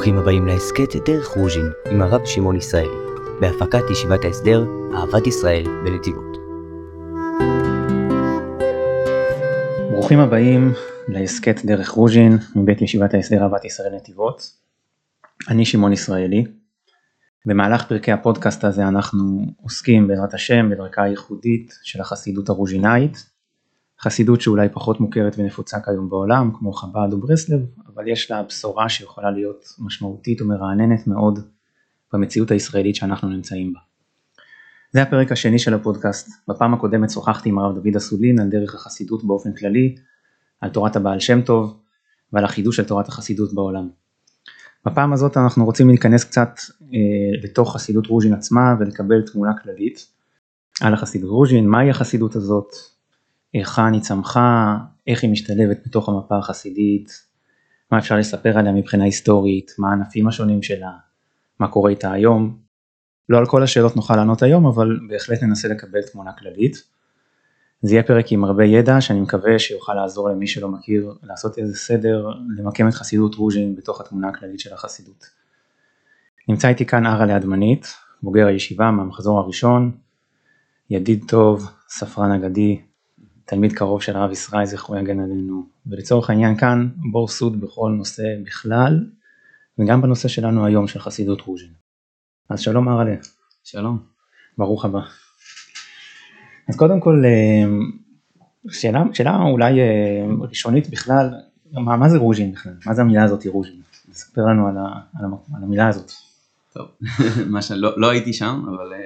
ברוכים הבאים להסכת דרך רוז'ין עם הרב שמעון ישראלי, בהפקת ישיבת ההסדר אהבת ישראל בנתיבות. ברוכים הבאים להסכת דרך רוז'ין מבית ישיבת ההסדר אהבת ישראל נתיבות. אני שמעון ישראלי. במהלך פרקי הפודקאסט הזה אנחנו עוסקים בעזרת השם בדרכה הייחודית של החסידות הרוז'ינאית, חסידות שאולי פחות מוכרת ונפוצה כיום בעולם כמו חב"ד וברסלב, אבל יש לה בשורה שיכולה להיות משמעותית ומרעננת מאוד במציאות הישראלית שאנחנו נמצאים בה. זה הפרק השני של הפודקאסט, בפעם הקודמת שוחחתי עם הרב דוד אסולין על דרך החסידות באופן כללי, על תורת הבעל שם טוב ועל החידוש של תורת החסידות בעולם. בפעם הזאת אנחנו רוצים להיכנס קצת אה, לתוך חסידות רוז'ין עצמה ולקבל תמונה כללית על החסידות רוז'ין, מהי החסידות הזאת, היכן היא צמחה, איך היא משתלבת בתוך המפה החסידית, מה אפשר לספר עליה מבחינה היסטורית, מה הענפים השונים שלה, מה קורה איתה היום. לא על כל השאלות נוכל לענות היום, אבל בהחלט ננסה לקבל תמונה כללית. זה יהיה פרק עם הרבה ידע שאני מקווה שיוכל לעזור למי שלא מכיר לעשות איזה סדר, למקם את חסידות רוז'ין בתוך התמונה הכללית של החסידות. נמצא איתי כאן ארה לידמנית, בוגר הישיבה מהמחזור הראשון, ידיד טוב, ספרן אגדי, תלמיד קרוב של הרב ישראל זכרו יגן עלינו, ולצורך העניין כאן בור סוד בכל נושא בכלל, וגם בנושא שלנו היום של חסידות רוז'ין. אז שלום ארלה. שלום. ברוך הבא. אז קודם כל, אה, שאלה, שאלה אולי אה, ראשונית בכלל, מה, מה זה רוז'ין בכלל? מה זה המילה הזאת רוז'ין? תספר לנו על, ה, על, ה, על המילה הזאת. טוב, מה שלא לא הייתי שם, אבל אה,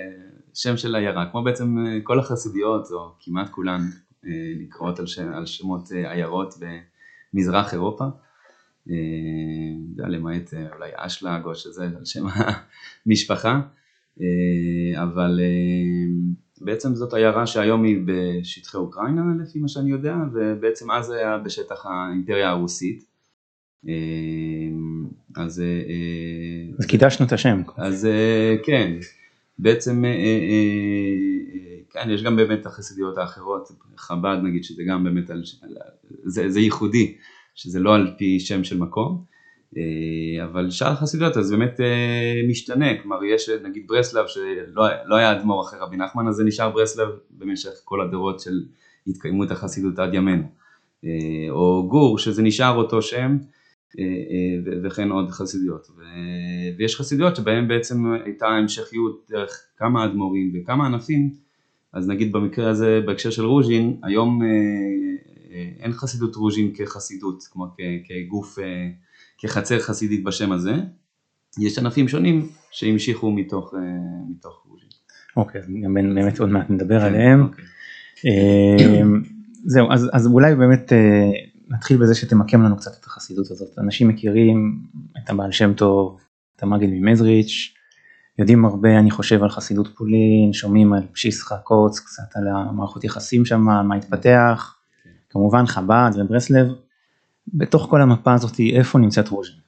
שם של עיירה, כמו בעצם כל החסידיות, או כמעט כולן, נקראות על, שם, על שמות עיירות במזרח אירופה. למעט אולי אשלג או שזה על שם המשפחה, אבל בעצם זאת עיירה שהיום היא בשטחי אוקראינה לפי מה שאני יודע, ובעצם אז היה בשטח האימפריה הרוסית. אז... אז קידשנו את השם. אז כן, בעצם, כן, יש גם באמת החסידיות האחרות, חב"ד נגיד, שזה גם באמת, זה, זה ייחודי, שזה לא על פי שם של מקום. אה, אבל שאר החסידויות אז באמת אה, משתנה, כלומר יש נגיד ברסלב שלא לא היה אדמו"ר אחרי רבי נחמן אז זה נשאר ברסלב במשך כל הדורות של התקיימות החסידות עד ימינו, אה, או גור שזה נשאר אותו שם וכן עוד חסידויות, ויש חסידויות שבהן בעצם הייתה המשכיות דרך כמה אדמו"רים וכמה ענפים, אז נגיד במקרה הזה בהקשר של רוז'ין, היום אין חסידות רוז'ין כחסידות, כמו כגוף כחצר חסידית בשם הזה. יש ענפים שונים שהמשיכו מתוך, אה, מתוך רוז'ין. אוקיי, אז גם באמת עוד מעט נדבר כן, עליהם. אוקיי. אה, זהו, אז, אז אולי באמת אה, נתחיל בזה שתמקם לנו קצת את החסידות הזאת. אנשים מכירים את הבעל שם טוב, את המגיד ממזריץ', יודעים הרבה אני חושב על חסידות פולין, שומעים על פשיסחה קוץ, קצת על המערכות יחסים שם, מה התפתח, כן. כמובן חב"ד וברסלב, בתוך כל המפה הזאת איפה נמצאת רוז'ין?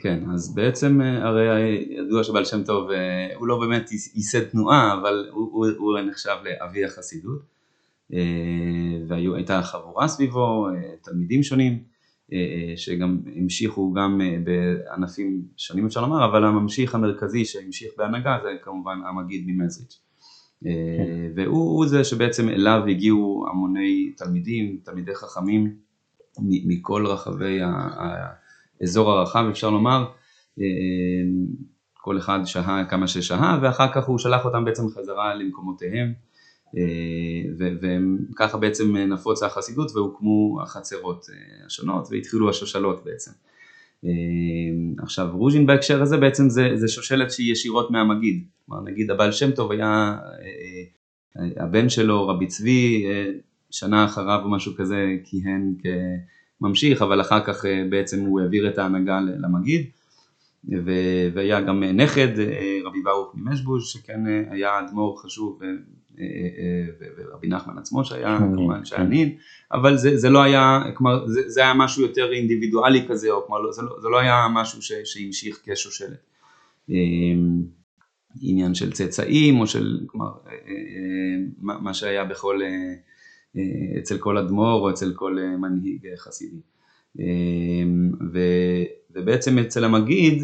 כן, אז בעצם אה, הרי ידוע שבעל שם טוב אה, הוא לא באמת ייסד תנועה, אבל הוא, הוא, הוא נחשב לאבי החסידות, אה, והייתה חבורה סביבו, תלמידים שונים, שגם המשיכו גם בענפים שונים אפשר לומר, אבל הממשיך המרכזי שהמשיך בהנהגה זה כמובן המגיד ממזריץ'. כן. והוא זה שבעצם אליו הגיעו המוני תלמידים, תלמידי חכמים, מכל רחבי האזור הרחב אפשר לומר, אה, כל אחד שהה כמה ששהה ואחר כך הוא שלח אותם בעצם חזרה למקומותיהם אה, וככה בעצם נפוצה החסידות והוקמו החצרות אה, השונות והתחילו השושלות בעצם. עכשיו רוז'ין בהקשר הזה בעצם זה, זה שושלת שהיא ישירות מהמגיד, כלומר נגיד הבעל שם טוב היה הבן שלו רבי צבי שנה אחריו או משהו כזה כיהן כממשיך, אבל אחר כך אה, בעצם הוא העביר את ההנהגה למגיד, והיה גם נכד, אה, רבי ברוך ממשבוש, שכן אה, היה אדמו"ר חשוב, ורבי נחמן עצמו שהיה כמובן שהיה כן. נין, אבל זה, זה לא היה, כלומר זה, זה היה משהו יותר אינדיבידואלי כזה, או כלומר זה לא, זה לא היה משהו ש, שהמשיך כשושלת. עניין של צאצאים, או של, כלומר, מה שהיה בכל אה, אצל כל אדמו"ר או אצל כל אה, מנהיג חסידי. אה, ובעצם אצל המגיד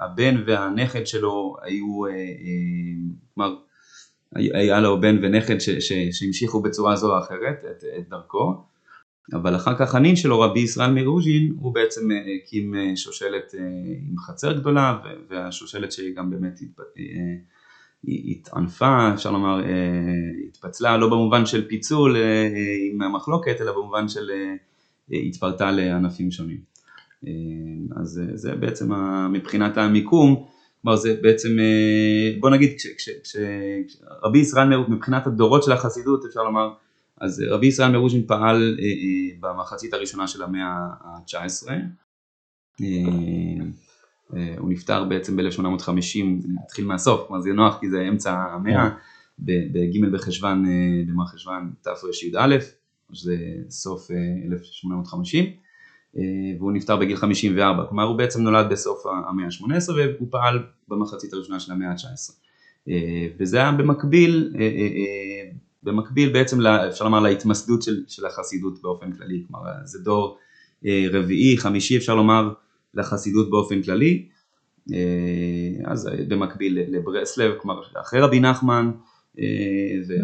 הבן והנכד שלו היו, כלומר היה לו בן ונכד שהמשיכו בצורה זו או אחרת את, את דרכו, אבל אחר כך הנין שלו רבי ישראל מרוז'ין הוא בעצם הקים שושלת עם חצר גדולה והשושלת שהיא גם באמת התענפה, אפשר לומר, התפצלה לא במובן של פיצול עם המחלוקת אלא במובן של התפרטה לענפים שונים. אז זה בעצם מבחינת המיקום כלומר זה בעצם, אה, בוא נגיד כשרבי ישראל מבחינת הדורות של החסידות אפשר לומר, אז רבי ישראל מרוז'ין פעל אה, אה, במחצית הראשונה של המאה ה-19, הוא נפטר בעצם ב-1850, נתחיל מהסוף, כלומר זה נוח כי זה אמצע המאה, בג' בחשוון, במר חשוון תרי"א, שזה סוף 1850. אה, והוא נפטר בגיל 54, כלומר הוא בעצם נולד בסוף המאה ה-18 והוא פעל במחצית הראשונה של המאה ה-19. אה, וזה היה במקביל, אה, במקביל בעצם אפשר לומר להתמסדות של, של החסידות באופן כללי, כלומר זה דור רביעי, חמישי אפשר לומר לחסידות באופן כללי, אז במקביל לברסלב, כלומר אחרי רבי נחמן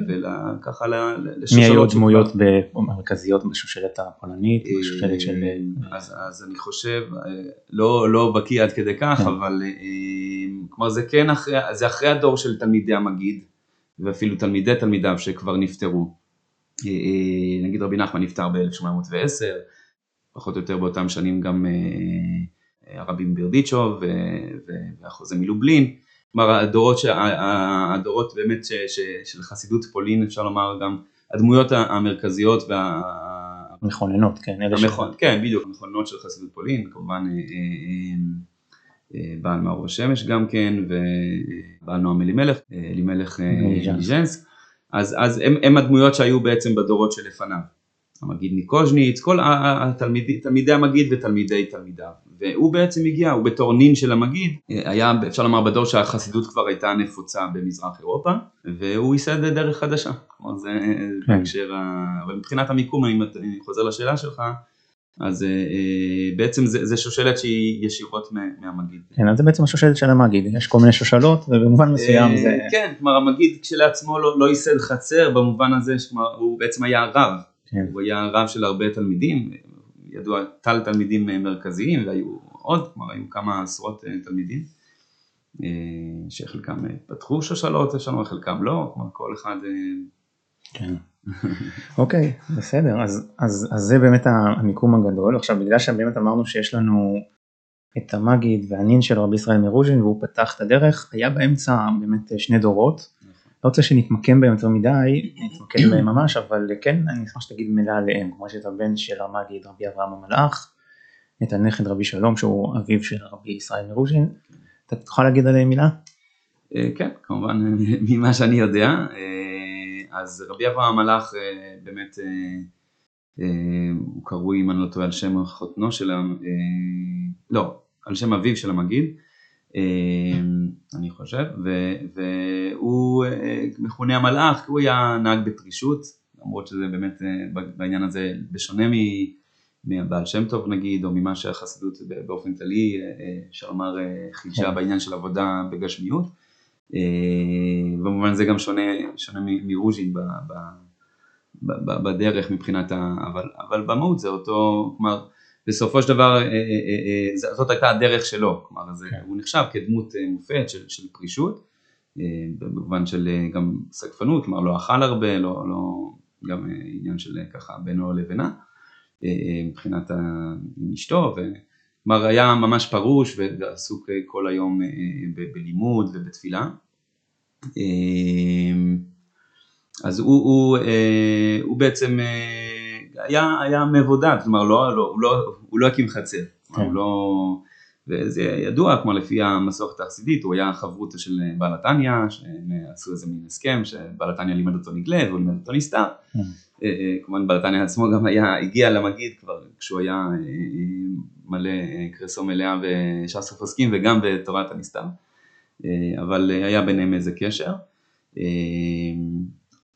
וככה לשושלות. מי היו דמויות מרכזיות בשושלת הפולנית, בשושלת של... אז אני חושב, לא, לא בקיא עד כדי כך, כן. אבל כלומר זה כן זה אחרי הדור של תלמידי המגיד, ואפילו תלמידי תלמידיו שכבר נפטרו. נגיד רבי נחמן נפטר ב-1810, פחות או יותר באותם שנים גם הרבי מברדיצ'וב והחוזה מלובלין. כלומר הדורות, הדורות באמת ש, ש, של חסידות פולין אפשר לומר גם הדמויות המרכזיות וה... מכוננות, כן, המכונ... כן, בדיוק, המכוננות של חסידות פולין, כמובן אה, אה, אה, בעל מאור השמש גם כן, ובעל נועם אלימלך, אלימלך ז'נסק, אז, אז הם, הם הדמויות שהיו בעצם בדורות שלפניו. המגיד ניקוז'ניץ, כל התלמידי, תלמידי המגיד ותלמידי תלמידיו. והוא בעצם הגיע, הוא בתור נין של המגיד, היה אפשר לומר בדור שהחסידות כבר הייתה נפוצה במזרח אירופה, והוא ייסד דרך חדשה. כלומר זה כן. בהקשר ה... אבל מבחינת המיקום, אני, אני חוזר לשאלה שלך, אז אה, בעצם זה, זה שושלת שהיא ישירות מהמגיד. כן, אז זה בעצם השושלת של המגיד, יש כל מיני שושלות ובמובן מסוים זה... כן, כלומר המגיד כשלעצמו לא, לא ייסד חצר במובן הזה, כלומר הוא בעצם היה רב, כן. הוא היה רב של הרבה תלמידים, ידוע טל תלמידים מרכזיים והיו עוד, כלומר היו כמה עשרות אה, תלמידים אה, שחלקם אה, פתחו שושלות, יש לנו חלקם לא, כלומר כל אחד... כן. אוקיי, בסדר, אז, אז, אז זה באמת המיקום הגדול. עכשיו בגלל שבאמת אמרנו שיש לנו את המגיד והנין של רבי ישראל מרוז'ין והוא פתח את הדרך, היה באמצע באמת שני דורות. לא רוצה שנתמקם בהם יותר מדי, נתמקם בהם ממש, אבל כן אני אשמח שתגיד מילה עליהם, כמו שאת הבן של המגיד רבי אברהם המלאך, את הנכד רבי שלום שהוא אביו של רבי ישראל מרוז'ין, אתה תוכל להגיד עליהם מילה? אה, כן, כמובן ממה שאני יודע, אה, אז רבי אברהם המלאך אה, באמת הוא קרוי אם אני לא טועה על שם חותנו של, לא, על שם אביו של המגיד, אני חושב, והוא אה, מכונה המלאך הוא היה נהג בפרישות, למרות שזה באמת אה, בעניין הזה בשונה מבעל שם טוב נגיד, או ממה שהחסידות באופן כללי, אה, לומר, חידשה כן. בעניין של עבודה בגשמיות. במובן זה גם שונה, שונה מרוז'ין בדרך מבחינת ה... אבל, אבל במהות זה אותו, כלומר בסופו של דבר אה, אה, אה, זאת הייתה הדרך שלו, כלומר זה, כן. הוא נחשב כדמות מופת של, של פרישות, במובן של גם סגפנות, כלומר לא אכל הרבה, לא, לא גם עניין של ככה בינו לבינה, מבחינת אשתו, כלומר היה ממש פרוש ועסוק כל היום בלימוד ובתפילה. אז הוא, הוא, הוא בעצם היה, היה מבודד, כלומר לא, לא, הוא, לא, הוא לא הקים חצר, כן. הוא לא, וזה ידוע, כמו לפי המסורת החסידית, הוא היה חברותא של בעל התניא, שהם עשו איזה מין הסכם, שבעל התניא לימד אותו נגלה והוא לימד אותו נסתר, כן. אה, אה, כמובן בעל התניא עצמו גם היה, הגיע למגיד כבר כשהוא היה אה, מלא קרסו מלאה בש"ס הפוסקים וגם בתורת הנסתר, אבל היה ביניהם איזה קשר.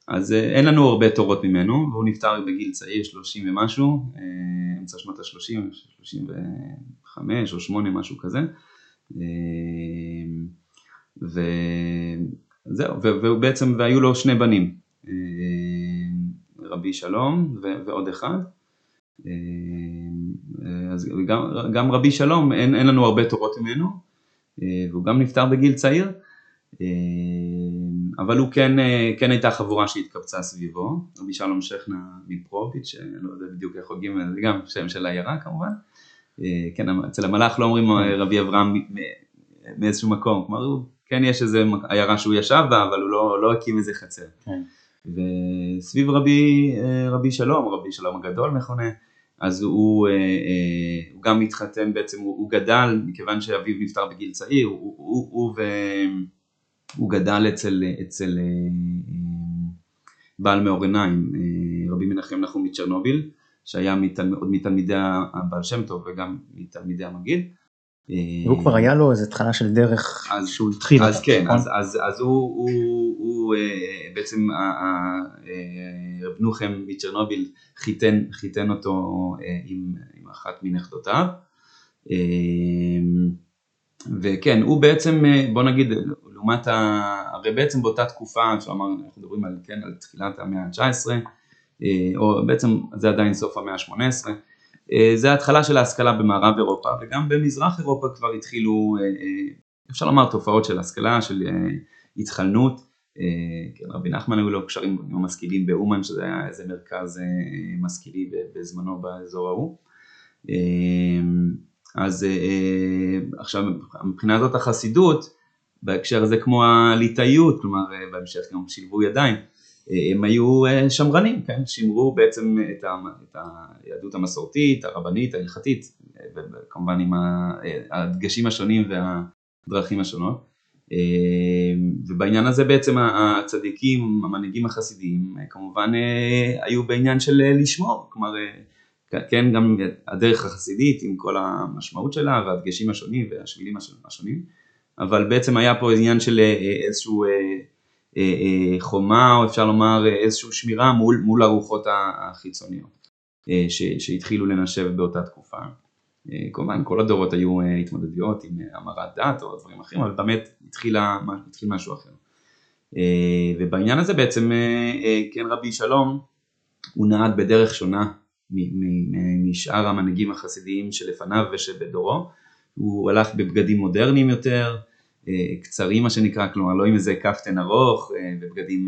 אז אין לנו הרבה תורות ממנו, והוא נפטר בגיל צעיר, 30 ומשהו, אמצע שנות ה-30, 35 או 8, משהו כזה. וזהו, והוא בעצם, והיו לו שני בנים, רבי שלום ועוד אחד. אז גם, גם רבי שלום, אין, אין לנו הרבה תורות ממנו, והוא גם נפטר בגיל צעיר, אבל הוא כן, כן הייתה חבורה שהתקבצה סביבו, רבי שלום שכנה מפרוביץ', שאני לא יודע בדיוק איך הוגים, זה גם שם של העיירה כמובן. כן, אצל המלאך לא אומרים רבי אברהם מאיזשהו מקום, כלומר כן יש איזה עיירה שהוא ישב בה, אבל הוא לא, לא הקים איזה חצר. כן. וסביב רבי, רבי שלום, רבי שלום הגדול מכונה, אז הוא, הוא גם התחתן בעצם, הוא, הוא גדל, מכיוון שאביו נפטר בגיל צעיר, הוא, הוא, הוא, הוא גדל אצל, אצל בעל מאור עיניים, רבי מנחם נחום מצ'רנוביל, שהיה מתל, עוד מתלמידי הבעל שם טוב וגם מתלמידי המגיד. והוא כבר היה לו איזה התחלה של דרך אז, שהוא התחיל. אז כן, נכון? אז, אז, אז הוא, הוא, הוא בעצם רב נוחם מצ'רנוביל חיתן, חיתן אותו עם, עם אחת מנכדותיו. וכן, הוא בעצם, בוא נגיד, לעומת, ה... הרי בעצם באותה תקופה, שאמרנו, אנחנו מדברים על, כן, על תחילת המאה ה-19, או בעצם זה עדיין סוף המאה ה-18, זה ההתחלה של ההשכלה במערב אירופה וגם במזרח אירופה כבר התחילו אפשר לומר תופעות של השכלה, של התחלנות, כן, רבי נחמן היו לו קשרים עם המשכילים באומן שזה היה איזה מרכז משכילי בזמנו באזור ההוא. אז עכשיו מבחינה זאת החסידות בהקשר הזה כמו הליטאיות, כלומר בהמשך גם שילבו ידיים, הם היו שמרנים, כן? שימרו בעצם את, ה, את היהדות המסורתית, הרבנית, ההלכתית, וכמובן עם הדגשים השונים והדרכים השונות. ובעניין הזה בעצם הצדיקים, המנהיגים החסידיים, כמובן היו בעניין של לשמור, כלומר, כן, גם הדרך החסידית עם כל המשמעות שלה והדגשים השונים והשבילים השונים, אבל בעצם היה פה עניין של איזשהו חומה או אפשר לומר איזושהי שמירה מול, מול הרוחות החיצוניות שהתחילו לנשב באותה תקופה. כמובן כל הדורות היו התמודדויות עם המרת דת או דברים אחרים, אבל באמת התחילה, התחיל משהו אחר. ובעניין הזה בעצם כן רבי שלום הוא נהד בדרך שונה משאר המנהיגים החסידיים שלפניו ושבדורו, הוא הלך בבגדים מודרניים יותר, קצרים מה שנקרא, כלומר לא עם איזה כפתן ארוך ובגדים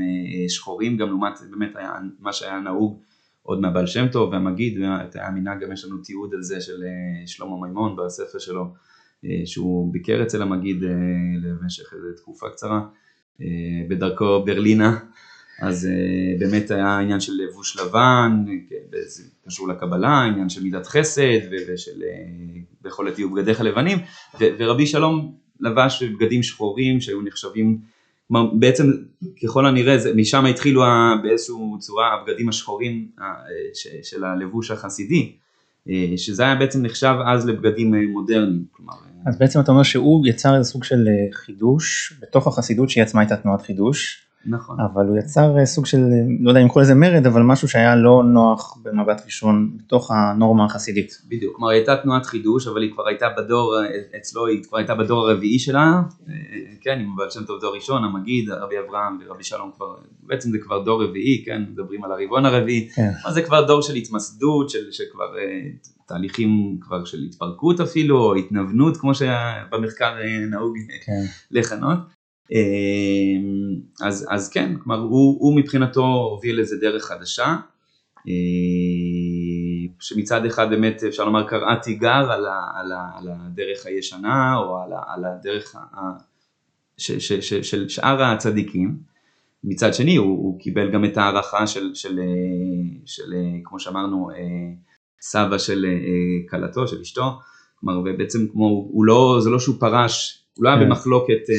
שחורים גם לעומת באמת היה, מה שהיה נהוג עוד מהבעל שם טוב והמגיד והיה מנהג גם יש לנו תיעוד על זה של שלמה מימון בספר שלו שהוא ביקר אצל המגיד למשך איזו תקופה קצרה בדרכו ברלינה אז באמת היה עניין של לבוש לבן, קשור לקבלה, עניין של מידת חסד ושל יכולת יהיו בגדיך לבנים ורבי שלום לבש בגדים שחורים שהיו נחשבים, כלומר בעצם ככל הנראה זה, משם התחילו באיזושהי צורה הבגדים השחורים של הלבוש החסידי, שזה היה בעצם נחשב אז לבגדים מודרניים. כלומר, אז בעצם אתה אומר שהוא יצר איזה סוג של חידוש בתוך החסידות שהיא עצמה הייתה תנועת חידוש. נכון. אבל הוא יצר סוג של, לא יודע אם קורא לזה מרד, אבל משהו שהיה לא נוח במבט ראשון בתוך הנורמה החסידית. בדיוק, כלומר הייתה תנועת חידוש, אבל היא כבר הייתה בדור, אצלו היא כבר הייתה בדור הרביעי שלה, כן, עם בעל שם טוב דור ראשון, המגיד, רבי אברהם ורבי שלום כבר, בעצם זה כבר דור רביעי, כן, מדברים על הרבעון הרביעי, כן. אז זה כבר דור של התמסדות, של, שכבר תהליכים כבר של התפרקות אפילו, או התנוונות כמו שבמחקר נהוג כן. לכנות. אז, אז כן, כלומר הוא, הוא מבחינתו הוביל איזה דרך חדשה, שמצד אחד באמת אפשר לומר קראה תיגר על, על, על הדרך הישנה או על, על הדרך ה, ש, ש, ש, של שאר הצדיקים, מצד שני הוא, הוא קיבל גם את ההערכה של, של, של, של כמו שאמרנו סבא של כלתו, של אשתו, כלומר ובעצם כמו, הוא לא, זה לא שהוא פרש הוא לא היה. במחלוקת אה,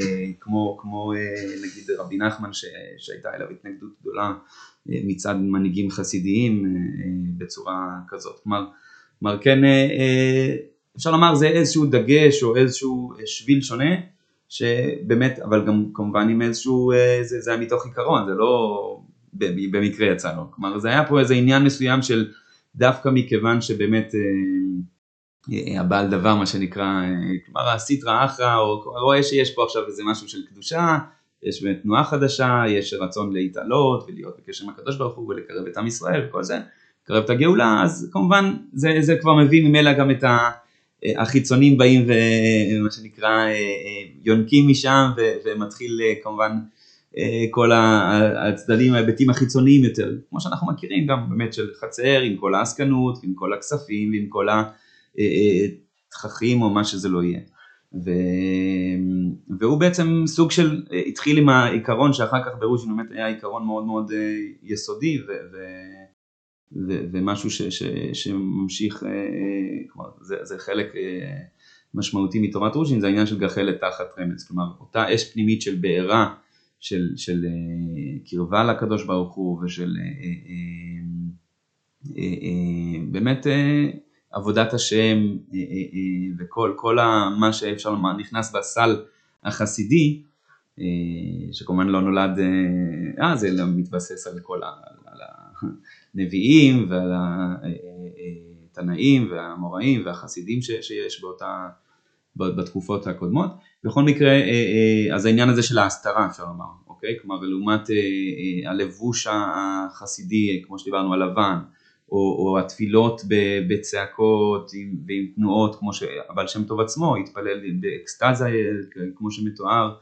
אה, כמו, כמו אה, נגיד רבי נחמן ש, שהייתה אליו התנגדות גדולה מצד מנהיגים חסידיים בצורה כזאת. כלומר, כלומר כן אפשר לומר זה איזשהו דגש או איזשהו שביל שונה שבאמת, אבל גם כמובן עם איזשהו, זה, זה היה מתוך עיקרון, זה לא במקרה יצא לו, כלומר זה היה פה איזה עניין מסוים של דווקא מכיוון שבאמת הבעל דבר מה שנקרא, כלומר הסיטרא אחרא, או רואה שיש פה עכשיו איזה משהו של קדושה, יש תנועה חדשה, יש רצון להתעלות ולהיות בקשר עם הקדוש ברוך הוא ולקרב את עם ישראל וכל זה, לקרב את הגאולה, אז כמובן זה, זה כבר מביא ממילא גם את החיצונים באים ומה שנקרא יונקים משם ומתחיל כמובן כל הצדדים, ההיבטים החיצוניים יותר, כמו שאנחנו מכירים גם באמת של חצר עם כל העסקנות ועם כל הכספים ועם כל התככים או מה שזה לא יהיה. ו... והוא בעצם סוג של, התחיל עם העיקרון שאחר כך ברוז'ין באמת היה עיקרון מאוד מאוד אה, יסודי ו... ו... ו... ומשהו ש... ש... שממשיך, אה, כלומר זה, זה חלק אה, משמעותי מתורת רוז'ין, זה העניין של גחלת תחת רמז, כלומר אותה אש פנימית של בעירה, של, של קרבה לקדוש ברוך הוא ושל באמת עבודת השם אה, אה, אה, וכל כל מה שאפשר לומר נכנס בסל החסידי, שכמובן לא נולד, אה זה לא מתבסס על כל ה, על הנביאים ועל התנאים והאמוראים והחסידים ש, שיש באותה, בתקופות הקודמות. בכל מקרה, אז העניין הזה של ההסתרה אפשר לומר, אוקיי? כלומר לעומת הלבוש החסידי, כמו שדיברנו, הלבן, או, או התפילות בצעקות ועם תנועות כמו שהבעל שם טוב עצמו התפלל באקסטזה כמו שמתואר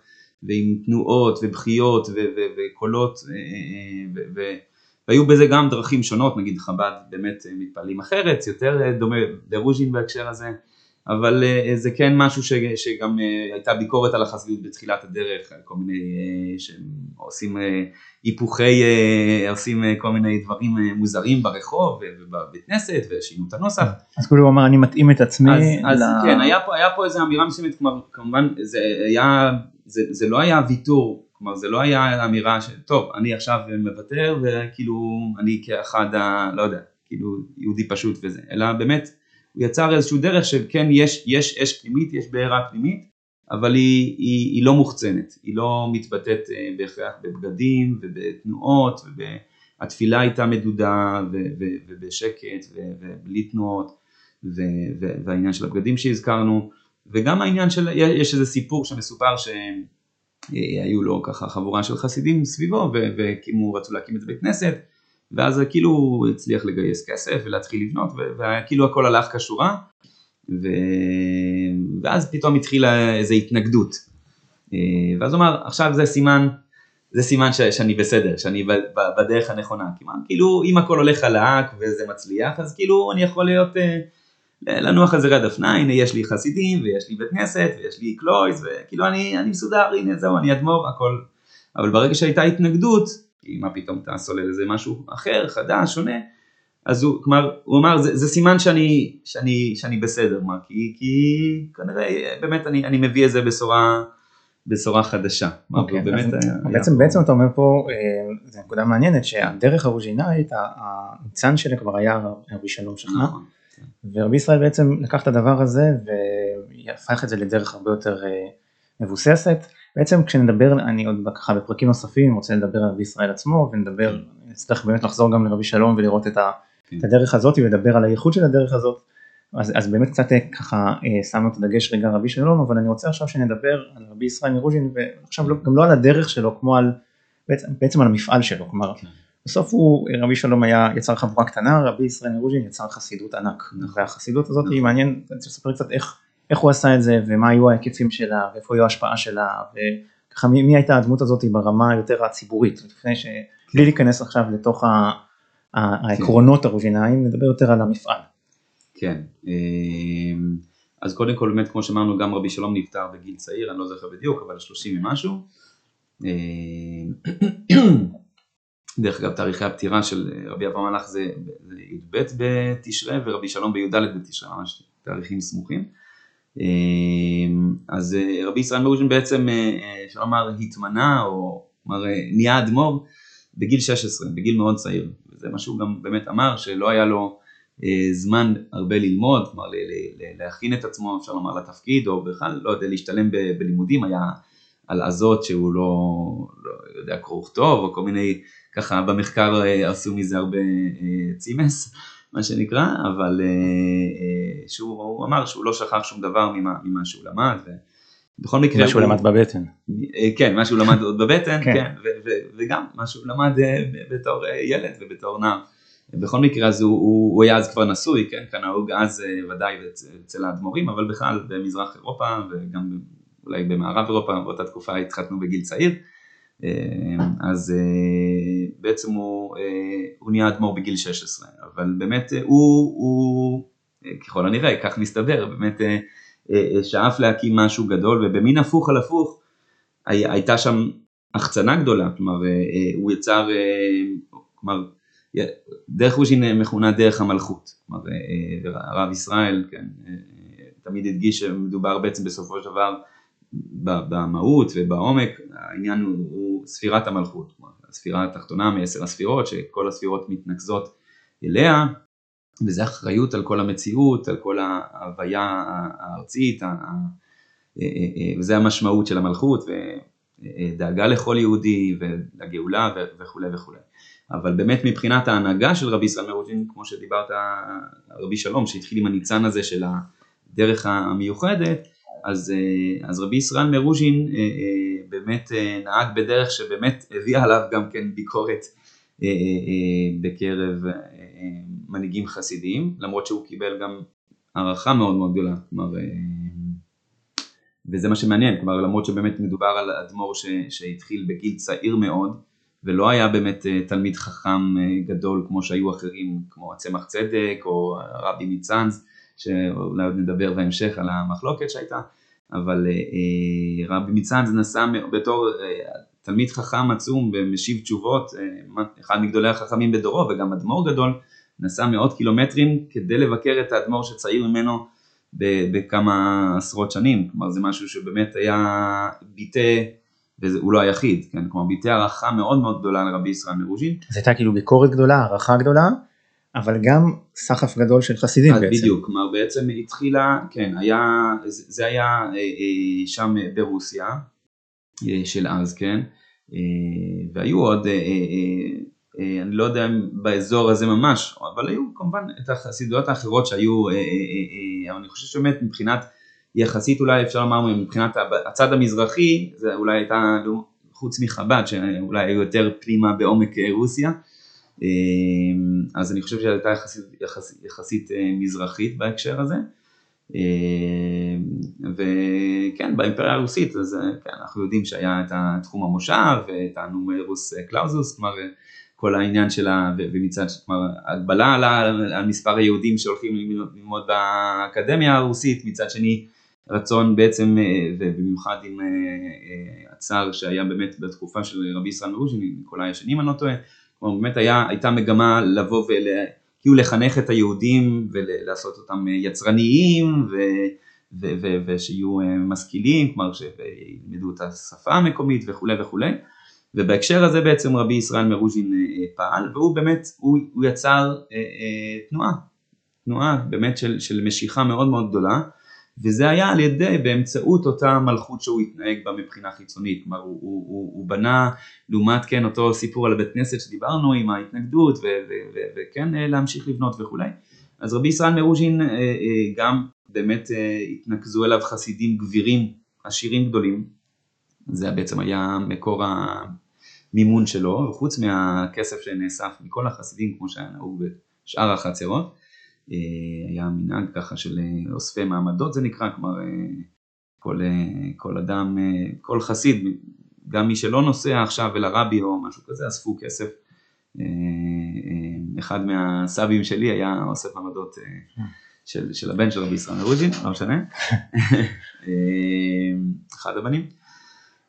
ועם תנועות ובכיות וקולות אה, אה, והיו בזה גם דרכים שונות נגיד חב"ד באמת מתפללים אחרת יותר דומה לרוז'ין בהקשר הזה אבל אה, זה כן משהו ש, שגם אה, הייתה ביקורת על החסידות בתחילת הדרך, כל מיני אה, שעושים היפוכי, עושים כל מיני דברים מוזרים ברחוב ובבית כנסת ושינו את הנוסח. אז כאילו הוא אמר אני מתאים את עצמי. אז, אז לה... כן, היה פה, היה פה איזה אמירה מסוימת, כלומר כמובן זה היה, זה, זה לא היה ויתור, כלומר זה לא היה אמירה של טוב אני עכשיו מוותר וכאילו אני כאחד ה... לא יודע, כאילו יהודי פשוט וזה, אלא באמת הוא יצר איזשהו דרך שכן יש, יש אש פנימית, יש בעירה פנימית, אבל היא, היא, היא לא מוחצנת, היא לא מתבטאת אה, בהכרח בבגדים ובתנועות, והתפילה הייתה מדודה ו, ו, ובשקט ו, ובלי תנועות, ו, ו, והעניין של הבגדים שהזכרנו, וגם העניין של, יש איזה סיפור שמסופר שהיו לו ככה חבורה של חסידים סביבו והקימו, רצו להקים את בית כנסת ואז כאילו הוא הצליח לגייס כסף ולהתחיל לבנות וכאילו הכל הלך כשורה ו... ואז פתאום התחילה איזו התנגדות. אה, ואז הוא אמר עכשיו זה סימן זה סימן ש... שאני בסדר שאני בדרך הנכונה. כמעט כאילו אם הכל הולך חלק וזה מצליח אז כאילו אני יכול להיות אה, לנוח על זרי הדפנה הנה יש לי חסידים ויש לי בית כנסת ויש לי קלויז וכאילו אני, אני מסודר הנה זהו אני אדמו"ר הכל. אבל ברגע שהייתה התנגדות כי מה פתאום אתה סולל איזה משהו אחר, חדש, שונה, אז הוא, כלומר, הוא אמר, זה, זה סימן שאני, שאני, שאני בסדר, מה, כי, כי כנראה באמת אני, אני מביא איזה בשורה, בשורה חדשה. Okay, אוקיי, באמת אז, היה, בעצם, היה בעצם אתה אומר פה, אה, זו נקודה מעניינת, שהדרך האורג'ינלית, הניצן שלה כבר היה רבי שלום שלך, נכון, כן. ורבי ישראל בעצם לקח את הדבר הזה והפך את זה לדרך הרבה יותר אה, מבוססת. בעצם כשנדבר, אני עוד ככה בפרקים נוספים רוצה לדבר על רבי ישראל עצמו ונדבר, נצטרך באמת לחזור גם לרבי שלום ולראות את, ה, כן. את הדרך הזאת ולדבר על הייחוד של הדרך הזאת, אז, אז באמת קצת אה, ככה אה, שמנו את הדגש רגע רבי שלום, אבל אני רוצה עכשיו שנדבר על רבי ישראל מרוז'ין ועכשיו לא, גם לא על הדרך שלו כמו על, בעצם, בעצם על המפעל שלו, כלומר כן. בסוף הוא, רבי שלום היה, יצר חבורה קטנה, רבי ישראל מרוז'ין יצר חסידות ענק, נכון. והחסידות הזאת היא נכון. מעניין, אני רוצה לספר קצת איך איך הוא עשה את זה ומה היו ההיקפים שלה ואיפה היו ההשפעה שלה וככה מי, מי הייתה הדמות הזאת ברמה יותר הציבורית לפני ש... בלי להיכנס עכשיו לתוך ה, העקרונות כן. הרובינאיים נדבר יותר על המפעל. כן אמ, אז קודם כל באמת כמו שאמרנו גם רבי שלום נפטר בגיל צעיר אני לא זוכר בדיוק אבל 30 ומשהו. אמ, דרך אגב תאריכי הפטירה של רבי אברהם מלאך זה י"ב בתשרי ורבי שלום בי"ד בתשרי ממש תאריכים סמוכים. אמ, אז אה, רבי ישראל מרוז'ין בעצם, אה, אה, אפשר לומר, התמנה או כלומר, נהיה אדמו"ר בגיל 16, בגיל מאוד צעיר. וזה מה שהוא גם באמת אמר, שלא היה לו זמן הרבה ללמוד, כלומר להכין את עצמו אפשר לומר לתפקיד או בכלל לא יודע להשתלם בלימודים, היה הלעזות שהוא לא, לא יודע קרוא וכתוב או כל מיני ככה במחקר עשו מזה הרבה צימס מה שנקרא, אבל שהוא אמר שהוא לא שכח שום דבר ממה, ממה שהוא למד. בכל מקרה מה שהוא למד בבטן. כן, מה שהוא למד עוד בבטן, כן, כן וגם מה שהוא למד בתור ילד ובתור נער. בכל מקרה אז הוא, הוא, הוא היה אז כבר נשוי, כן, כנהוג אז ודאי אצל האדמו"רים, אבל בכלל במזרח אירופה וגם אולי במערב אירופה, באותה תקופה התחתנו בגיל צעיר, אז בעצם הוא, הוא נהיה אדמו"ר בגיל 16, אבל באמת הוא, הוא ככל הנראה, כך מסתבר, באמת שאף להקים משהו גדול ובמין הפוך על הפוך הייתה שם החצנה גדולה, כלומר הוא יצר, כלומר דרך רוז'ין מכונה דרך המלכות, כלומר הרב ישראל כן, תמיד הדגיש שמדובר בעצם בסופו של דבר במהות ובעומק, העניין הוא, הוא ספירת המלכות, הספירה התחתונה מעשר הספירות שכל הספירות מתנקזות אליה וזה אחריות על כל המציאות, על כל ההוויה הארצית, וזה המשמעות של המלכות ודאגה לכל יהודי ולגאולה וכולי וכולי. אבל באמת מבחינת ההנהגה של רבי ישראל מרוז'ין, כמו שדיברת רבי שלום שהתחיל עם הניצן הזה של הדרך המיוחדת, אז, אז רבי ישראל מרוז'ין באמת נהג בדרך שבאמת הביאה עליו גם כן ביקורת בקרב מנהיגים חסידיים, למרות שהוא קיבל גם הערכה מאוד מאוד גדולה, כלומר, וזה מה שמעניין, כלומר למרות שבאמת מדובר על אדמו"ר שהתחיל בגיל צעיר מאוד, ולא היה באמת תלמיד חכם גדול כמו שהיו אחרים, כמו הצמח צדק או רבי מצאנז, שאולי עוד נדבר בהמשך על המחלוקת שהייתה, אבל רבי מצאנז נסע בתור תלמיד חכם עצום ומשיב תשובות, אחד מגדולי החכמים בדורו וגם אדמו"ר גדול, נסע מאות קילומטרים כדי לבקר את האדמו"ר שצעיר ממנו בכמה עשרות שנים, כלומר זה משהו שבאמת היה ביטא, והוא לא היחיד, כן, כלומר ביטא הערכה מאוד מאוד גדולה לרבי ישראל מרוז'ין. זה הייתה כאילו ביקורת גדולה, הערכה גדולה, אבל גם סחף גדול של חסידים בעצם. בדיוק, כלומר בעצם התחילה, כן, היה, זה היה אה, אה, שם ברוסיה אה, של אז, כן, והיו עוד אני לא יודע אם באזור הזה ממש, אבל היו כמובן את החסידויות האחרות שהיו, אבל אני חושב שבאמת מבחינת, יחסית אולי אפשר לומר מבחינת הצד המזרחי, זה אולי הייתה, חוץ מחב"ד שאולי היו יותר פנימה בעומק רוסיה, אז אני חושב שהייתה יחסית, יחסית, יחסית מזרחית בהקשר הזה. וכן באימפריה הרוסית אז כן, אנחנו יודעים שהיה את תחום המושב ואת הנומרוס קלאוזוס, כלומר כל העניין שלה ומצד כלומר הגבלה על, על מספר היהודים שהולכים ללמוד באקדמיה הרוסית מצד שני רצון בעצם ובמיוחד עם אה, אה, הצער שהיה באמת בתקופה של רבי ישראל מרוז'ין, ניקולאי השני אם אני לא טועה, כלומר באמת היה, הייתה מגמה לבוא וכאילו לחנך את היהודים ולעשות אותם יצרניים ו, ו, ו, ושיהיו אה, משכילים, כלומר שילמדו את השפה המקומית וכולי וכולי. ובהקשר הזה בעצם רבי ישראל מרוז'ין אה, אה, פעל והוא באמת, הוא, הוא יצר אה, אה, תנועה, תנועה באמת של, של משיכה מאוד מאוד גדולה וזה היה על ידי באמצעות אותה מלכות שהוא התנהג בה מבחינה חיצונית, כלומר הוא, הוא, הוא, הוא בנה לעומת כן אותו סיפור על הבית כנסת שדיברנו עם ההתנגדות וכן להמשיך לבנות וכולי, אז רבי ישראל מרוז'ין גם באמת התנקזו אליו חסידים גבירים עשירים גדולים, זה בעצם היה מקור המימון שלו, וחוץ מהכסף שנאסף מכל החסידים כמו שהיה נהוג בשאר החצרות, אה, היה מנהג ככה של אה, אוספי מעמדות זה נקרא, כלומר אה, כל, כל אדם, כל חסיד, גם מי שלא נוסע עכשיו אל הרבי או משהו כזה, אספו כסף. אחד מהסבים שלי היה אוסף מעמדות של, של הבן של רבי ישראל מרוז'ין, לא משנה, אחד הבנים.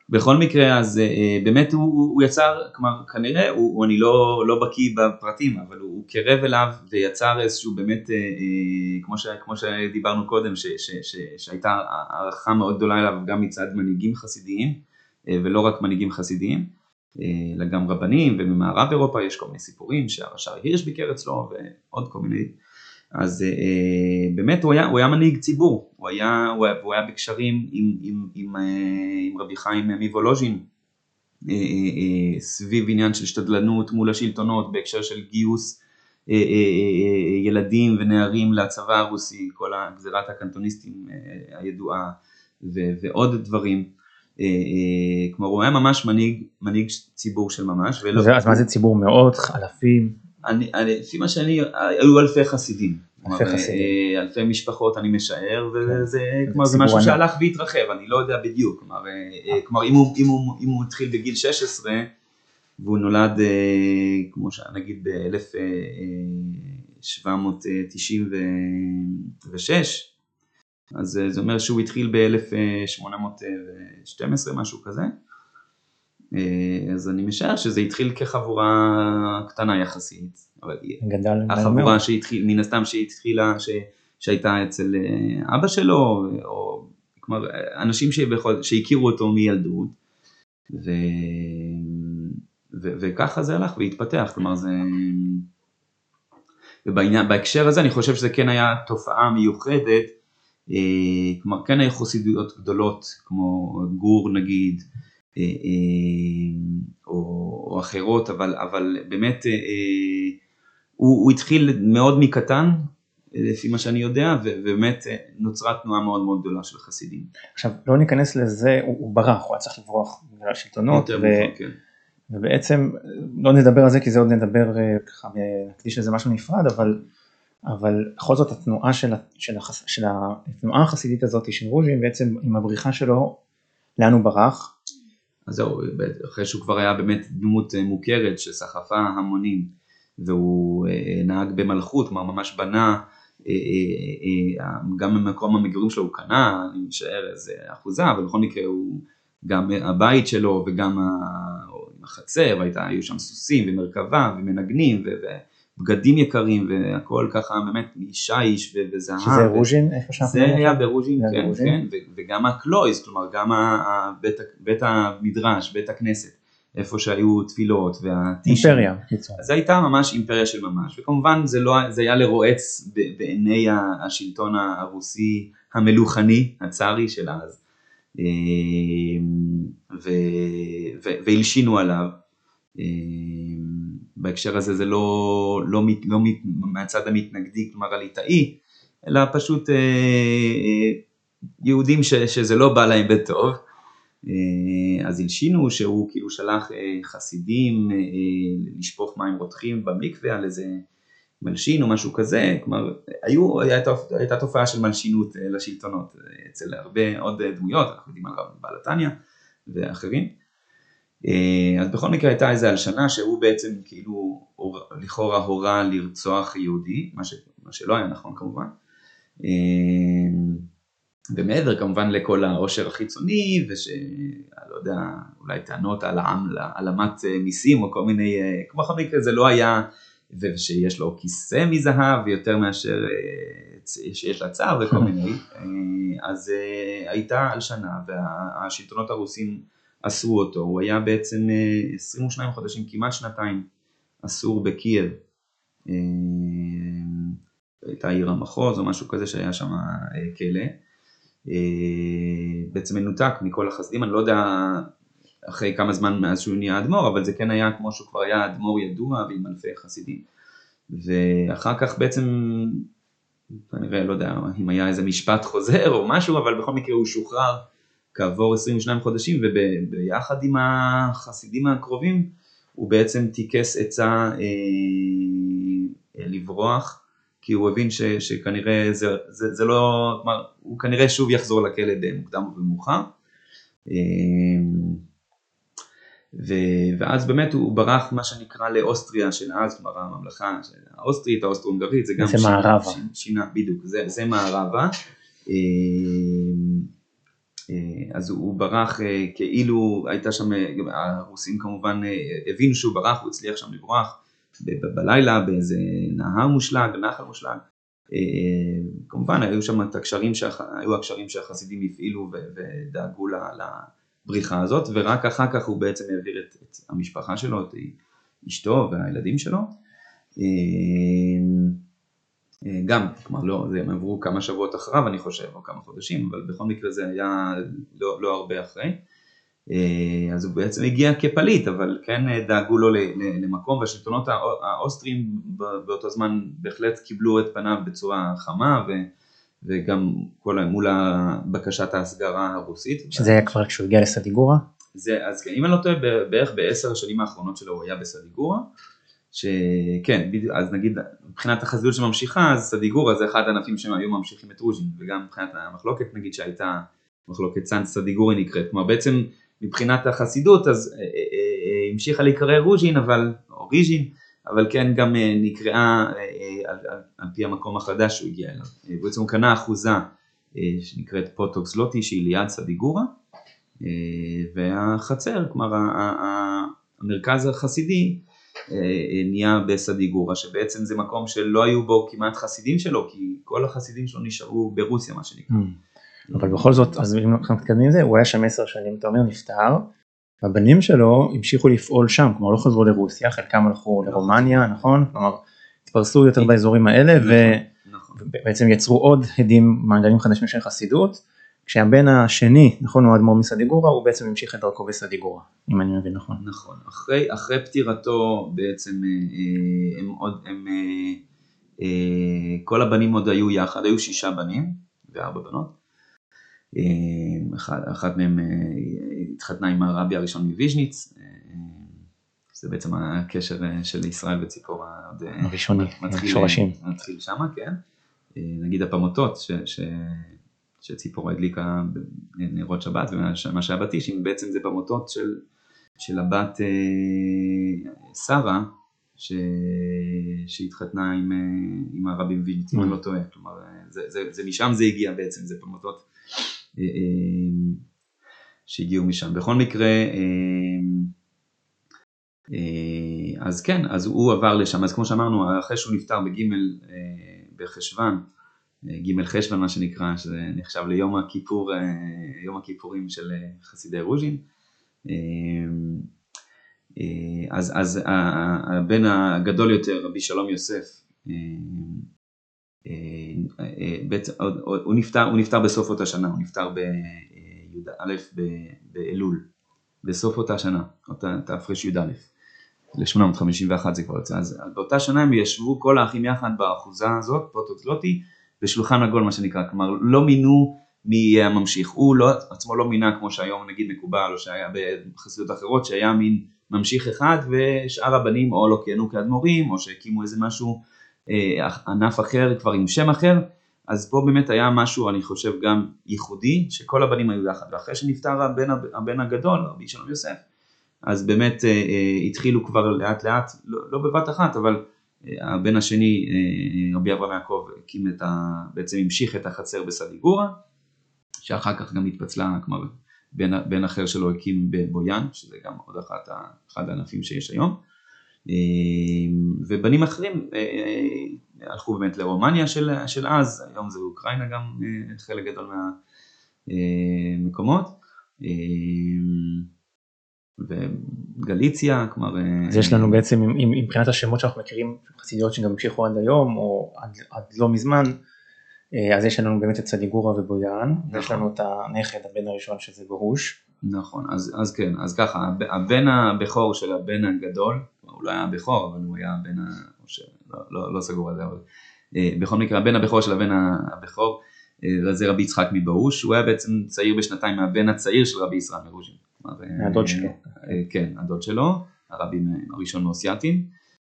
בכל מקרה אז אה, באמת הוא, הוא יצר, כלומר כנראה, הוא, אני לא, לא בקיא בפרטים, אבל הוא, הוא קרב אליו ויצר איזשהו באמת, אה, אה, כמו, ש, כמו שדיברנו קודם, ש, ש, ש, שהייתה הערכה מאוד גדולה אליו גם מצד מנהיגים חסידיים, ולא רק מנהיגים חסידיים, אלא גם רבנים, וממערב אירופה יש כל מיני סיפורים שהרש"ר הירש ביקר אצלו ועוד כל מיני אז אה, אה, באמת הוא היה, הוא היה מנהיג ציבור, הוא היה, הוא היה, הוא היה בקשרים עם, עם, עם, אה, עם רבי חיים מוולוז'ין אה, אה, אה, סביב עניין של שתדלנות מול השלטונות בהקשר של גיוס אה, אה, אה, ילדים ונערים לצבא הרוסי, כל גזירת הקנטוניסטים אה, הידועה ו- ועוד דברים. אה, אה, כלומר הוא היה ממש מנהיג, מנהיג ציבור של ממש. ולא, אז מה זה ציבור מאות, אלפים? אני, אני, לפי מה שאני, היו אלפי חסידים. אלפי חסידים. אה, אלפי משפחות אני משער, וזה כן. כלומר, זה ציבור משהו. שהלך והתרחב, אני לא יודע בדיוק. כלומר, אה, אה, כלומר אם, הוא, אם, הוא, אם הוא התחיל בגיל 16, והוא נולד, כמו שנגיד ב-1796, אז זה אומר שהוא התחיל ב-1812, משהו כזה. אה, אז אני משער שזה התחיל כחבורה קטנה יחסית, אבל גדל החבורה. שהתחיל, מן הסתם שהתחילה, ש, שהייתה אצל אה, אבא שלו, או כלומר אנשים שבכל, שהכירו אותו מילדות, ו, ו, וככה זה הלך והתפתח, כלומר זה, ובעניין, בהקשר הזה אני חושב שזה כן היה תופעה מיוחדת, אה, כלומר כן היו חסידויות גדולות כמו גור נגיד, או, או אחרות, אבל, אבל באמת אה, אה, הוא, הוא התחיל מאוד מקטן, אה, לפי מה שאני יודע, ובאמת אה, נוצרה תנועה מאוד מאוד גדולה של חסידים. עכשיו לא ניכנס לזה, הוא, הוא ברח, הוא היה צריך לברוח בגלל השלטונות, ו, כן. ובעצם לא נדבר על זה כי זה עוד נדבר אה, ככה, נקדיש לזה משהו נפרד, אבל, אבל בכל זאת התנועה של, של, החס, של התנועה החסידית הזאת של רוז'ין בעצם עם הבריחה שלו, לאן הוא ברח? אז זהו, אחרי שהוא כבר היה באמת דמות אה, מוכרת שסחפה המונים, והוא אה, נהג במלכות, כלומר ממש בנה, אה, גם במקום המגורים שלו הוא קנה, אני משער איזה אחוזה, אבל בכל מקרה הוא, גם הבית שלו וגם החצר, היו שם סוסים ומרכבה ומנגנים ו- ובגדים יקרים והכל ככה באמת שיש וזהב. שזה רוז'ין, איפה שאנחנו... זה היה ברוז'ין, זה כן, ברוז'ין. כן, ו- וגם הקלויז, כלומר גם ה- ה- בית המדרש, בית הכנסת, איפה שהיו תפילות והטישים. אימפריה, קיצור. אז זו הייתה ממש אימפריה של ממש, וכמובן זה, לא, זה היה לרועץ בעיני השלטון הרוסי המלוכני, הצארי של אז, אה, ו, ו, והלשינו עליו. אה, בהקשר הזה זה לא, לא, מת- לא מת- מהצד המתנגדי, כלומר הליטאי, אלא פשוט אה, אה, יהודים ש, שזה לא בא להם בטוב. אה, אז הלשינו שהוא כאילו שלח אה, חסידים אה, לשפוך מים רותחים במקווה על איזה מלשין או משהו כזה, כלומר היו, הייתה, הייתה תופעה של מלשינות אה, לשלטונות אה, אצל הרבה עוד אה, דמויות, אנחנו יודעים על רב בעל התניא ואחרים. אה, אז בכל מקרה הייתה איזו הלשנה שהוא בעצם כאילו לכאורה הורה לרצוח יהודי, מה, ש, מה שלא היה נכון כמובן. אה, ומעבר כמובן לכל העושר החיצוני ושלא יודע אולי טענות על העם- העלמת אה, מיסים או כל מיני כמו בכל מקרה זה לא היה ושיש לו כיסא מזהב יותר מאשר שיש לצער וכל מיני אז הייתה הלשנה והשלטונות הרוסים אסרו אותו. הוא היה בעצם אה, 22 חודשים כמעט שנתיים אסור בקייב. אה, הייתה עיר המחוז או משהו כזה שהיה שם אה, כלא. אה, בעצם מנותק מכל החסדים, אני לא יודע אחרי כמה זמן מאז שהוא נהיה אדמו"ר, אבל זה כן היה כמו שהוא כבר היה אדמו"ר ידוע ועם אלפי חסידים. ואחר כך בעצם, כנראה, לא יודע אם היה איזה משפט חוזר או משהו, אבל בכל מקרה הוא שוחרר כעבור 22 חודשים, וביחד עם החסידים הקרובים, הוא בעצם טיכס עצה אה, לברוח. כי הוא הבין ש, שכנראה זה, זה, זה לא, כלומר, הוא כנראה שוב יחזור לכלא במוקדם או במאוחר. ו, ואז באמת הוא ברח מה שנקרא לאוסטריה של אז, כלומר הממלכה האוסטרית, האוסטרו-הונגרית, זה גם זה שינה, מערבה. שינה, בדיוק, זה, זה מערבה. אה, אה, אז הוא ברח אה, כאילו הייתה שם, אה, הרוסים כמובן אה, הבינו שהוא ברח, הוא הצליח שם לברוח. בלילה באיזה נהר מושלג, נחל מושלג. אה, כמובן היו שם את הקשרים, שהח- היו הקשרים שהחסידים הפעילו ו- ודאגו לבריחה הזאת, ורק אחר כך הוא בעצם העביר את, את המשפחה שלו, את אשתו והילדים שלו. אה, גם, כלומר לא, זה, הם עברו כמה שבועות אחריו אני חושב, או כמה חודשים, אבל בכל מקרה זה היה לא, לא הרבה אחרי. אז הוא בעצם הגיע כפליט, אבל כן דאגו לו למקום, והשלטונות האוסטרים באותו זמן בהחלט קיבלו את פניו בצורה חמה, ו... וגם כל מול בקשת ההסגרה הרוסית. שזה היה כבר כשהוא הגיע לסדיגורה? זה, אז כן, אם אני לא טועה, בערך בעשר השנים האחרונות שלו הוא היה בסדיגורה, שכן, אז נגיד מבחינת החסידות שממשיכה, אז סדיגורה זה אחד הענפים שהם היו ממשיכים את רוז'ין, וגם מבחינת המחלוקת נגיד שהייתה מחלוקת סנט סדיגורי נקראת, כלומר בעצם מבחינת החסידות אז אה, אה, אה, המשיכה להיקרא רוז'ין, אבל, או ריז'ין, אבל כן גם נקראה על, על, על פי המקום החדש שהוא הגיע אליו. בעצם הוא קנה אחוזה שנקראת פוטוקסלוטי שהיא ליד סדיגורה, והחצר, כלומר המרכז החסידי נהיה בסדיגורה, שבעצם זה מקום שלא היו בו כמעט חסידים שלו, כי כל החסידים שלו נשארו ברוסיה מה שנקרא. אבל בכל זאת, אז אם אנחנו מתקדמים עם זה, הוא היה שם עשר שנים, אתה אומר נפטר, הבנים שלו המשיכו לפעול שם, כלומר לא חזרו לרוסיה, חלקם הלכו לרומניה, נכון? כלומר, התפרסו יותר באזורים האלה, ובעצם יצרו עוד הדים, מעגלים חדשים של חסידות, כשהבן השני, נכון, הוא אדמו"ר מסדיגורה, הוא בעצם המשיך את דרכו בסדיגורה, אם אני מבין נכון. נכון, אחרי, אחרי פטירתו בעצם הם עוד, הם, כל הבנים עוד היו יחד, היו שישה בנים וארבע בנות. אחת, אחת מהם התחתנה עם הרבי הראשון מוויז'ניץ, זה בעצם הקשר של ישראל וציפורה הראשוני, מתחיל, שורשים. מתחיל שמה, כן. נגיד הפמוטות, ש, ש, שציפורה הדליקה נרות שבת, ומה שהיה בתישים, בעצם זה פמוטות של, של הבת שרה, ש... שהתחתנה עם, עם הרבי מוויז'ניץ, אם אני לא טועה, כלומר זה, זה, זה משם זה הגיע בעצם, זה פמוטות שהגיעו משם. בכל מקרה, אז כן, אז הוא עבר לשם, אז כמו שאמרנו, אחרי שהוא נפטר בגימל בחשוון, גימל חשוון מה שנקרא, שזה נחשב ליום הכיפור, יום הכיפורים של חסידי רוז'ין, אז, אז הבן הגדול יותר, רבי שלום יוסף, בעצם, הוא נפטר, הוא נפטר בסוף אותה שנה, הוא נפטר בי"א באלול, בסוף אותה שנה, אותה תרי"א, ל-851 זה כבר יוצא, אז באותה שנה הם ישבו כל האחים יחד באחוזה הזאת, פרוטוקסלוטי, בשולחן עגול מה שנקרא, כלומר לא מינו מי יהיה הממשיך, הוא לא, עצמו לא מינה כמו שהיום נגיד מקובל או שהיה בחסידות אחרות, שהיה מין ממשיך אחד ושאר הבנים או לא כיהנו כאדמו"רים או שהקימו איזה משהו אה, ענף אחר כבר עם שם אחר, אז פה באמת היה משהו אני חושב גם ייחודי, שכל הבנים היו יחד, ואחרי שנפטר הבן, הבן הגדול, רבי שלום יוסף, אז באמת אה, אה, התחילו כבר לאט לאט, לא, לא בבת אחת, אבל הבן השני, אה, רבי אברהם יעקב, הקים את ה... בעצם המשיך את החצר בסדיגורה, שאחר כך גם התפצלה, כלומר בן, בן אחר שלו הקים בבויאן, שזה גם עוד אחת, אחד הענפים שיש היום. אמ, ובנים אחרים אה, אה, הלכו באמת לרומניה של, של אז, היום זה אוקראינה גם אה, חלק גדול מהמקומות. וגליציה, כלומר... אז יש לנו בעצם, מבחינת השמות שאנחנו מכירים, חסידיות שגם המשיכו עד היום, או עד, עד לא מזמן, אז יש לנו באמת את סדיגורה ובויאן, נכון. ויש לנו את הנכד, הבן הראשון שזה גרוש. נכון, אז, אז כן, אז ככה, הבן הבכור של הבן הגדול, הוא לא היה הבכור, אבל הוא היה הבן, ה... ש... לא, לא, לא סגור על זה, אבל אה, בכל מקרה, הבן הבכור של הבן הבכור, אה, זה רבי יצחק מבאוש, הוא היה בעצם צעיר בשנתיים מהבן הצעיר של רבי ישראל מרוז'ין. הדוד שלו. אה, כן, הדוד שלו, הרבי הראשון מאוסייתים,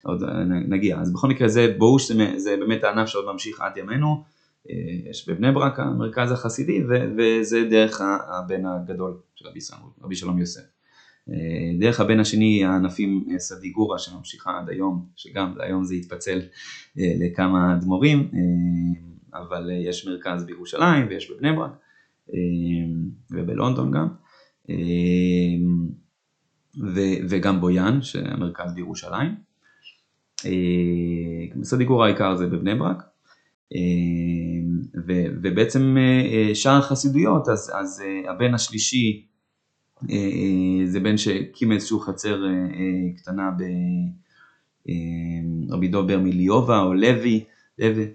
עוד נגיע, אז בכל מקרה זה באוש זה, זה באמת הענף שעוד ממשיך עד ימינו, יש בבני ברק המרכז החסידי וזה דרך הבן הגדול של רבי ישראל, רבי שלום יוסף. דרך הבן השני הענפים אה, סדיגורה שממשיכה עד היום, שגם היום זה התפצל אה, לכמה אדמו"רים, אה, אבל יש מרכז בירושלים ויש בבני ברק ובלונדון גם, וגם בויאן שהמרכז בירושלים. סדיגורה העיקר זה בבני ברק. ובעצם שאר החסידויות, אז, אז הבן השלישי אה, אה, זה בן שהקים איזשהו חצר אה, קטנה ברבי דובר מליובה או לוי, לוי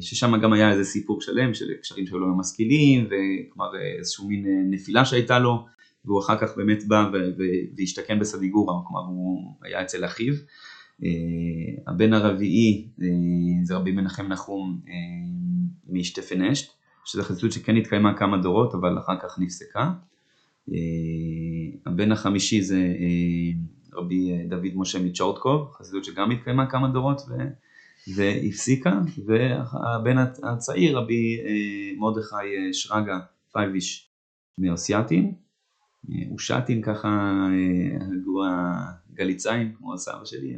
ששם גם היה איזה סיפור שלם של קשרים שלו עם משכילים, וכלומר איזשהו מין נפילה שהייתה לו, והוא אחר כך באמת בא והשתכן בסדיגורה, כלומר הוא היה אצל אחיו. הבן הרביעי זה רבי מנחם נחום משטפנשט, שזו חסידות שכן התקיימה כמה דורות אבל אחר כך נפסקה. הבן החמישי זה רבי דוד משה מצ'ורטקוב, חסידות שגם התקיימה כמה דורות ו... והפסיקה, והבן הצעיר רבי מרדכי שרגא פייביש מאוסייתין, אושטין ככה הגו הגליצאים כמו הסבא שלי,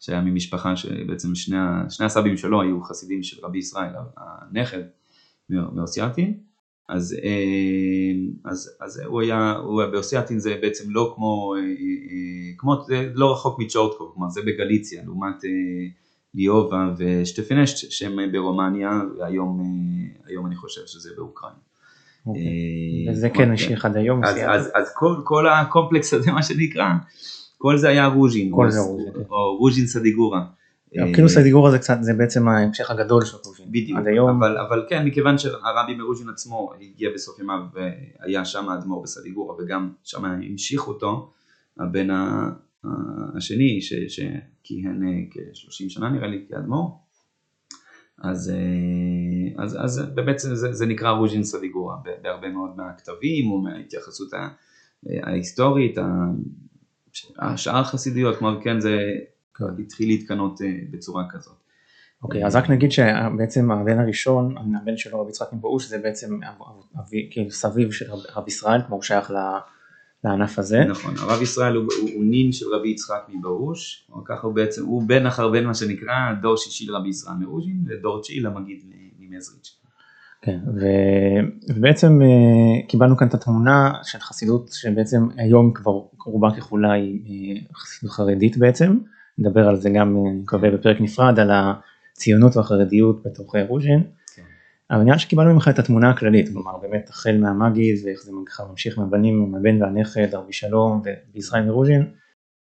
שהיה ממשפחה שבעצם שני, שני הסבים שלו היו חסידים של רבי ישראל, הנכד מאוסייתין, אז, אז, אז הוא היה, הוא היה באוסייתין זה בעצם לא כמו, כמו זה לא רחוק מצ'ורטקוב, כלומר זה בגליציה, לעומת ליאובה ושטפנשט שהם ברומניה, והיום היום אני חושב שזה באוקראינה. אוקיי. וזה כן נמשיך עד היום. אז, אז, אז כל, כל הקומפלקס הזה מה שנקרא, כל זה היה רוז'ין, כל זה רוז'ין, או רוז'ין סדיגורה. כאילו סדיגורה זה קצת, זה בעצם ההמשך הגדול של רוז'ין. בדיוק, עד היום. אבל, אבל כן, מכיוון שהרבי מרוז'ין עצמו הגיע בסוף ימיו והיה שם האדמו"ר בסדיגורה וגם שם המשיך אותו, הבן השני שכיהן כ-30 שנה נראה לי כאדמו"ר, אז, אז, אז באמת זה, זה נקרא רוז'ין סדיגורה בהרבה מאוד מהכתבים או מההתייחסות ההיסטורית, השאר החסידיות, כלומר כן זה כן. התחיל להתקנות אה, בצורה כזאת. אוקיי, אז רק נגיד שבעצם הבן הראשון, הבן שלו רבי יצחק מבאוש זה בעצם אבי, כאילו סביב של רב ישראל, כמו הוא שייך לענף הזה. נכון, הרב ישראל הוא, הוא, הוא נין של רבי יצחק מבאוש, או ככה הוא בעצם, הוא בן אחר בן מה שנקרא דור שישי לרבי ישראל מאוז'ין ודור תשיעי למגיד ממזריץ'. כן, ובעצם אה, קיבלנו כאן את התמונה של חסידות שבעצם היום כבר רובה ככולה היא חסידות חרדית בעצם, נדבר על זה גם אה, מקווה בפרק נפרד על הציונות והחרדיות בתוך רוז'ין. אבל נראה שקיבלנו ממך את התמונה הכללית, כלומר באמת החל מהמגיד ואיך זה ממשיך מהבנים, מהבן והנכד, ארבי שלום וישראל מרוז'ין,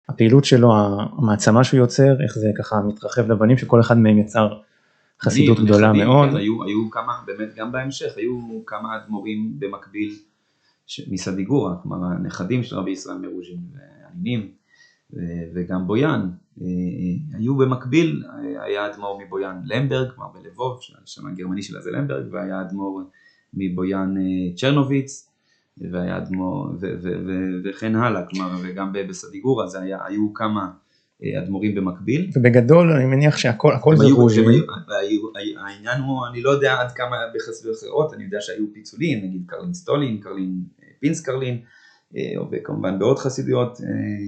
הפעילות שלו, המעצמה שהוא יוצר, איך זה ככה מתרחב לבנים שכל אחד מהם יצר חסידות גדולה מאוד. כן, היו, היו כמה, באמת גם בהמשך, היו כמה אדמו"רים במקביל מסדיגורה, כלומר הנכדים של רבי ישראל מרוז'ין והנינים וגם בויאן, היו במקביל, היה אדמו"ר מבויאן למברג, כלומר בלבוב, שם הגרמני שלה זה למברג, והיה אדמו"ר מבויאן אה, צ'רנוביץ, והיה אדמו"ר, וכן הלאה, כלומר וגם בסדיגורה, זה היה, היו כמה אדמו"רים במקביל. ובגדול אני מניח שהכל הכל זה רוז'י. העניין הוא, אני לא יודע עד כמה בחסויות אחרות, אני יודע שהיו פיצולים, נגיד קרלין סטולין, קרלין פינס קרלין, וכמובן בעוד חסידויות,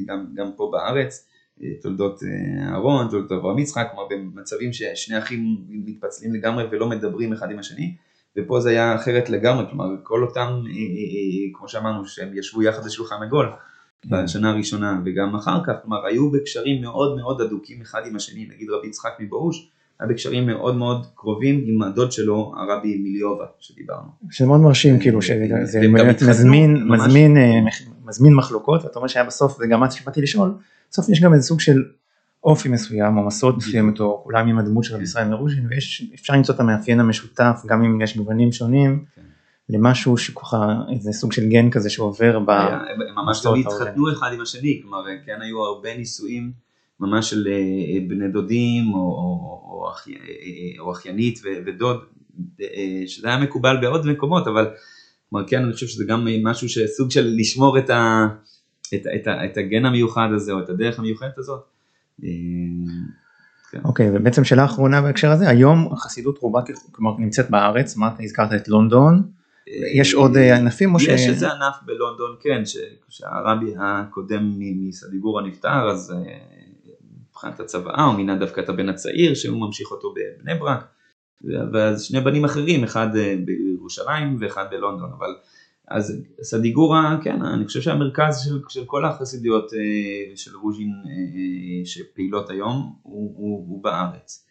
גם, גם פה בארץ, תולדות אהרון, תולדות אברהם יצחק, כלומר במצבים ששני אחים מתפצלים לגמרי ולא מדברים אחד עם השני, ופה זה היה אחרת לגמרי, כלומר כל אותם, כמו שאמרנו, שהם ישבו יחד לשולחן עגול, בשנה הראשונה וגם אחר כך, כלומר היו בקשרים מאוד מאוד הדוקים אחד עם השני, נגיד רבי יצחק מבאוש, היה בקשרים מאוד מאוד קרובים עם הדוד שלו הרבי מיליובה שדיברנו. שזה מאוד מרשים כאילו שזה באמת מזמין, מזמין, אה, מזמין מחלוקות ואתה אומר שהיה בסוף וגם מה שבאתי לשאול, בסוף יש גם איזה סוג של אופי מסוים או מסורת מסוימת או כולם עם הדמות של רבי ישראל מרוז'ין ואפשר למצוא את המאפיין המשותף גם אם יש גוונים שונים. כן. למשהו שככה איזה סוג של גן כזה שעובר ב... הם ממש תמיד התחתנו אחד עם השני, כלומר כן היו הרבה נישואים ממש של אה, בני דודים או, או, או, אחי, או אחיינית ודוד, אה, שזה היה מקובל בעוד מקומות, אבל כלומר כן אני חושב שזה גם משהו שסוג של לשמור את, ה, את, את, את הגן המיוחד הזה או את הדרך המיוחדת הזאת. אה, כן. אוקיי, okay, ובעצם שאלה אחרונה בהקשר הזה, היום החסידות רובה כלומר נמצאת בארץ, מה אתה הזכרת את לונדון, יש עוד אה, ענפים או ש... יש איזה ענף בלונדון, כן, כשהרבי הקודם מסדיגורה נפטר, אז אה, מבחינת הצוואה הוא מינה דווקא את הבן הצעיר שהוא ממשיך אותו בבני ברק, ואז שני בנים אחרים, אחד בירושלים ואחד בלונדון, אבל אז סדיגורה, כן, אני חושב שהמרכז של, של כל החסידיות של רוז'ין שפעילות היום הוא, הוא, הוא בארץ.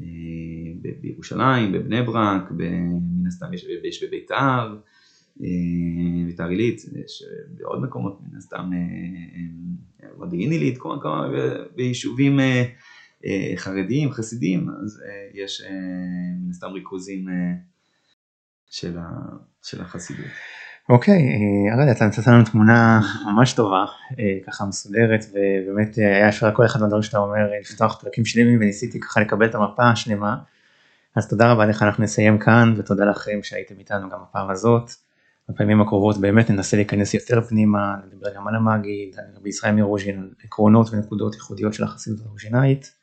אה, בירושלים, בבני ברק, מן הסתם יש, יש בביתר, אה, ביתר עילית, יש בעוד מקומות מן הסתם מודיעין עילית, ביישובים אה, חרדים, חסידים, אז יש מן הסתם ריכוזים של, ה, של החסידות. אוקיי, אראל, אתה נתת לנו תמונה ממש טובה, ככה מסודרת, ובאמת היה אפשר כל אחד מהדברים שאתה אומר לפתוח פרקים שלמים וניסיתי ככה לקבל את המפה השלמה. אז תודה רבה לך, אנחנו נסיים כאן, ותודה לכם שהייתם איתנו גם הפעם הזאת. בפעמים הקרובות באמת ננסה להיכנס יותר פנימה, נדבר גם על המגיד, על בישראל מרוז'ין, על עקרונות ונקודות ייחודיות של החסידות הרוז'ינאית.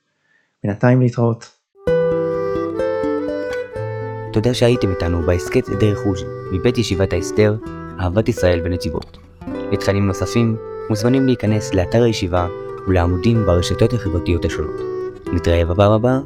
בינתיים להתראות. תודה שהייתם איתנו בהסכת דרך רוז'ין, מבית ישיבת ההסדר, אהבת ישראל ונתיבות. לתכנים נוספים, מוזמנים להיכנס לאתר הישיבה ולעמודים ברשתות החברתיות השונות. נתראה בפעם הבאה